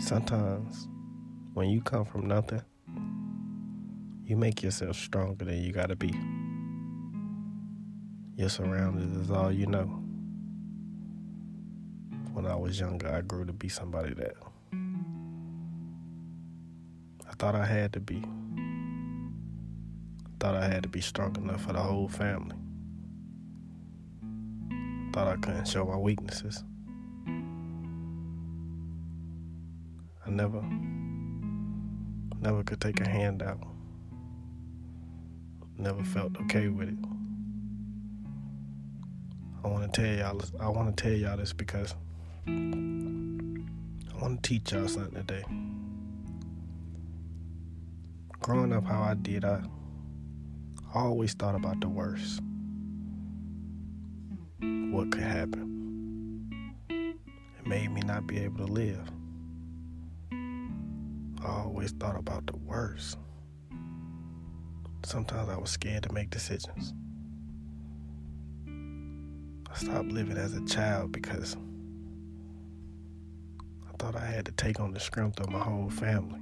Sometimes when you come from nothing, you make yourself stronger than you gotta be. Your surroundings is all you know. When I was younger, I grew to be somebody that I thought I had to be. Thought I had to be strong enough for the whole family. Thought I couldn't show my weaknesses. I never, never could take a hand out. Never felt okay with it. I want to tell y'all. I want to tell y'all this because I want to teach y'all something today. Growing up how I did, I always thought about the worst. What could happen? It made me not be able to live. I always thought about the worst. Sometimes I was scared to make decisions. I stopped living as a child because I thought I had to take on the strength of my whole family.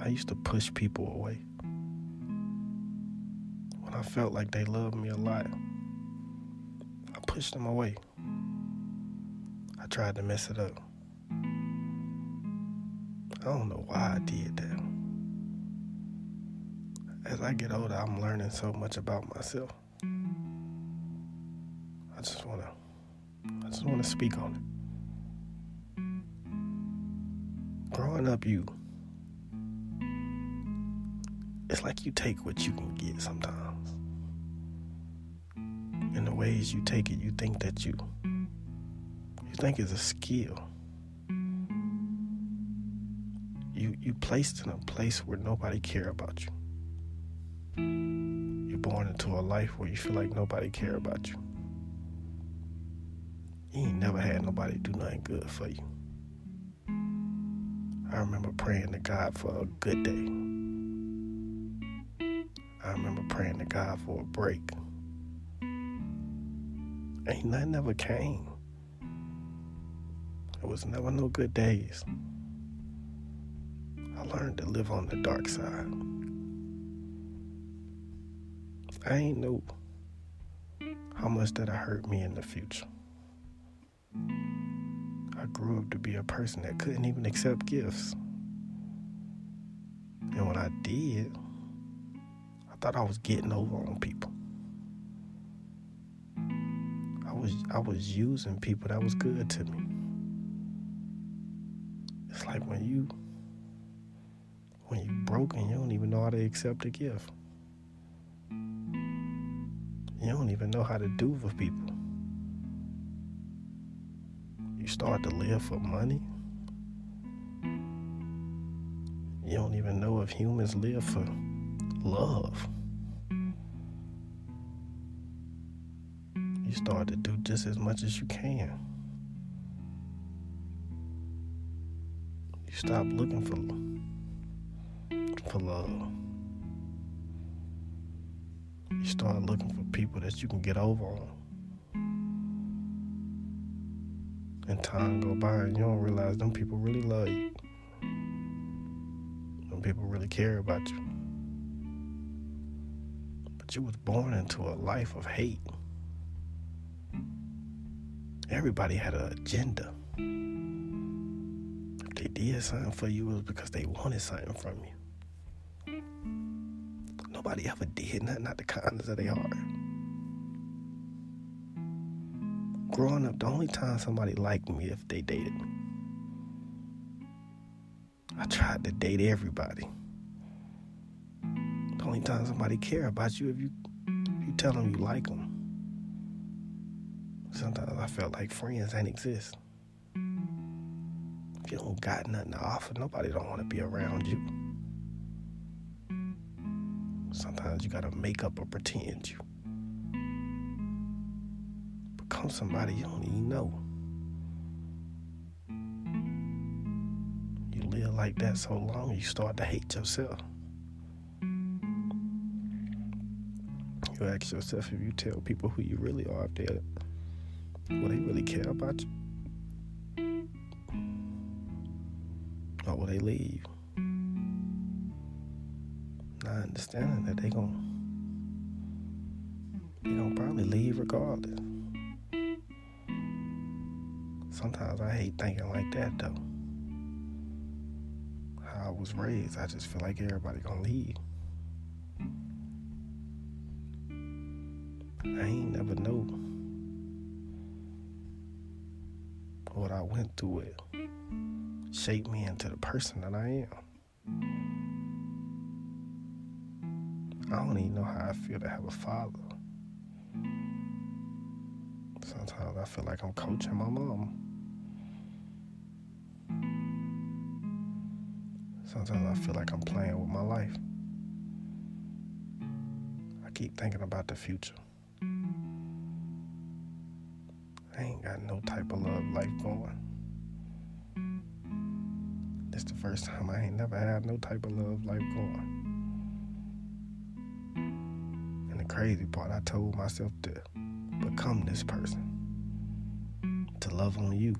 I used to push people away. I felt like they loved me a lot, I pushed them away. I tried to mess it up. I don't know why I did that. As I get older, I'm learning so much about myself. I just wanna I just wanna speak on it. Growing up you it's like you take what you can get sometimes. In the ways you take it, you think that you you think it's a skill. You you placed in a place where nobody care about you. You're born into a life where you feel like nobody care about you. You ain't never had nobody do nothing good for you. I remember praying to God for a good day. I remember praying to God for a break. Ain't nothing ever came. It was never no good days. I learned to live on the dark side. I ain't know how much that hurt me in the future. I grew up to be a person that couldn't even accept gifts. And when I did, I thought I was getting over on people. Was I was using people that was good to me. It's like when you when you broken, you don't even know how to accept a gift. You don't even know how to do for people. You start to live for money. You don't even know if humans live for love. You start to do just as much as you can. You stop looking for for love. You start looking for people that you can get over on. And time go by and you don't realize them people really love you. Them people really care about you. But you was born into a life of hate. Everybody had an agenda. If they did something for you, it was because they wanted something from you. Nobody ever did nothing out the kindness of their heart. Growing up, the only time somebody liked me if they dated me. I tried to date everybody. The only time somebody care about you if you You tell them you like them. Sometimes I felt like friends ain't exist. If you don't got nothing to offer, nobody don't want to be around you. Sometimes you gotta make up or pretend you. Become somebody you don't even know. You live like that so long, you start to hate yourself. You ask yourself if you tell people who you really are, if they will they really care about you? Or will they leave? Not understanding that they gon' they gonna probably leave regardless. Sometimes I hate thinking like that though. How I was raised, I just feel like everybody gonna leave. I ain't never know what I went through it shaped me into the person that I am. I don't even know how I feel to have a father. Sometimes I feel like I'm coaching my mom. Sometimes I feel like I'm playing with my life. I keep thinking about the future. I ain't got no type of love life going. This the first time I ain't never had no type of love life going. And the crazy part, I told myself to become this person, to love on you,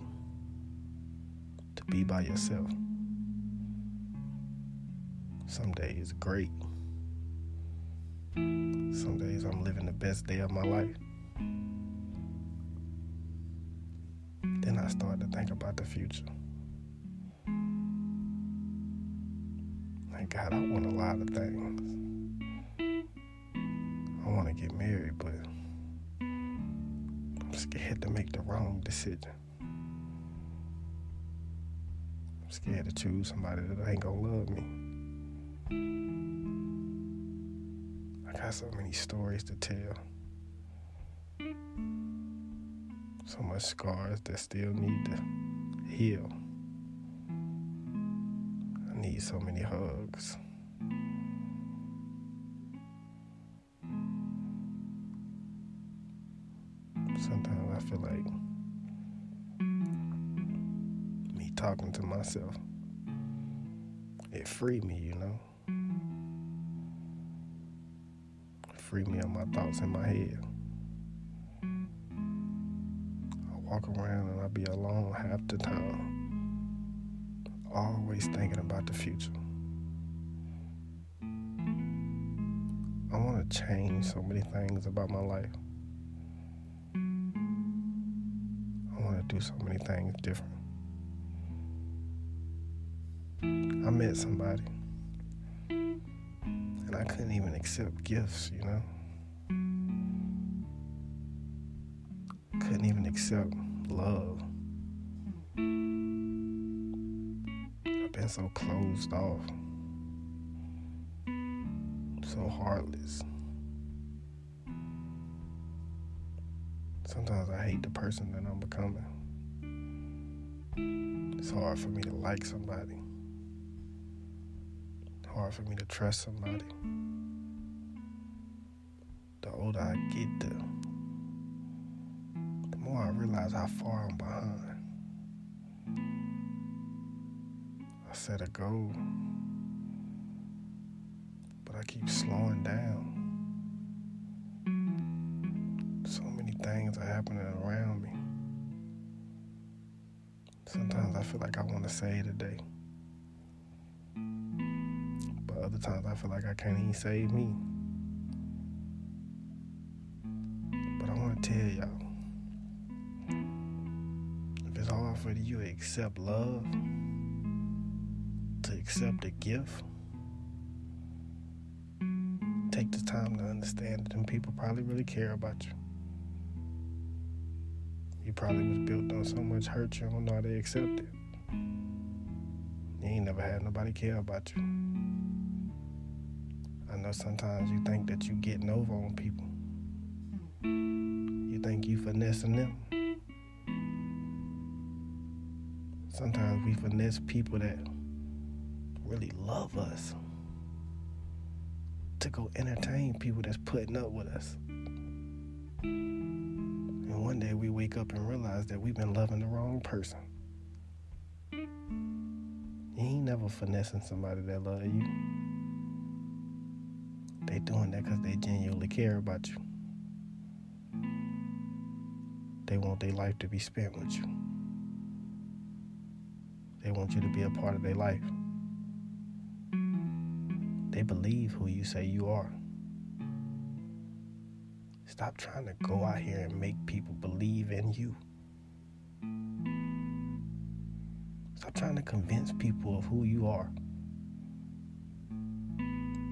to be by yourself. Some days great. Some days I'm living the best day of my life. Then I started to think about the future. Like, God, I want a lot of things. I want to get married, but I'm scared to make the wrong decision. I'm scared to choose somebody that ain't gonna love me. I got so many stories to tell. So much scars that still need to heal. I need so many hugs. Sometimes I feel like me talking to myself. It freed me, you know. Free me of my thoughts in my head. Walk around and I'll be alone half the time. Always thinking about the future. I want to change so many things about my life. I want to do so many things different. I met somebody and I couldn't even accept gifts, you know. Couldn't even accept love. I've been so closed off, so heartless. Sometimes I hate the person that I'm becoming. It's hard for me to like somebody hard for me to trust somebody. The older I get, the, I realize how far I'm behind. I set a goal, but I keep slowing down. So many things are happening around me. Sometimes I feel like I want to save the day But other times I feel like I can't even save me. But I want to tell y'all it's for you to accept love, to accept a gift, take the time to understand that them people probably really care about you. You probably was built on so much hurt you don't know how to accept it. You ain't never had nobody care about you. I know sometimes you think that you getting over on people. You think you finessing them. Sometimes we finesse people that really love us to go entertain people that's putting up with us. And one day we wake up and realize that we've been loving the wrong person. You ain't never finessing somebody that love you. They doing that because they genuinely care about you. They want their life to be spent with you. Want you to be a part of their life. They believe who you say you are. Stop trying to go out here and make people believe in you. Stop trying to convince people of who you are.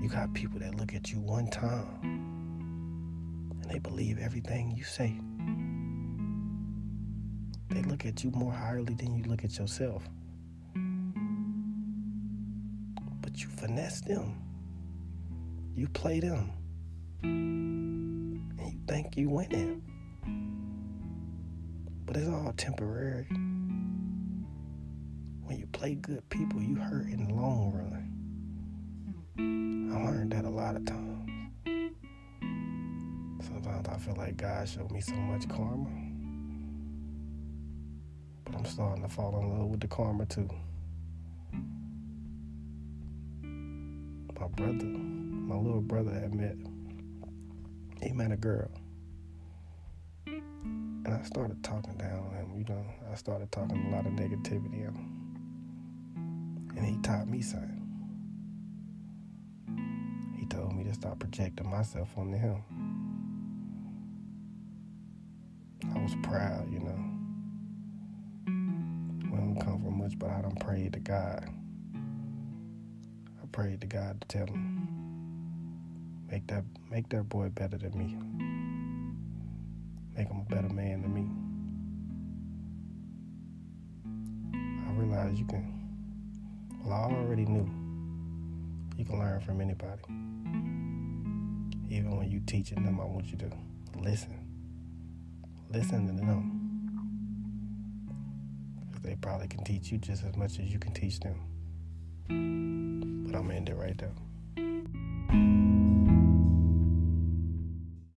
You got people that look at you one time and they believe everything you say. They look at you more highly than you look at yourself. But you finesse them. You play them. And you think you winning. But it's all temporary. When you play good people, you hurt in the long run. I learned that a lot of times. Sometimes I feel like God showed me so much karma. But I'm starting to fall in love with the karma too. My brother, my little brother had met, he met a girl. And I started talking down on him, you know, I started talking a lot of negativity at him. And he taught me something. He told me to stop projecting myself onto him. I was proud, you know. We don't come from much, but I done prayed to God. Prayed to God to tell him, make that make that boy better than me. Make him a better man than me. I realized you can well I already knew you can learn from anybody. Even when you teaching them, I want you to listen. Listen to them. They probably can teach you just as much as you can teach them. But I'm gonna end it right there.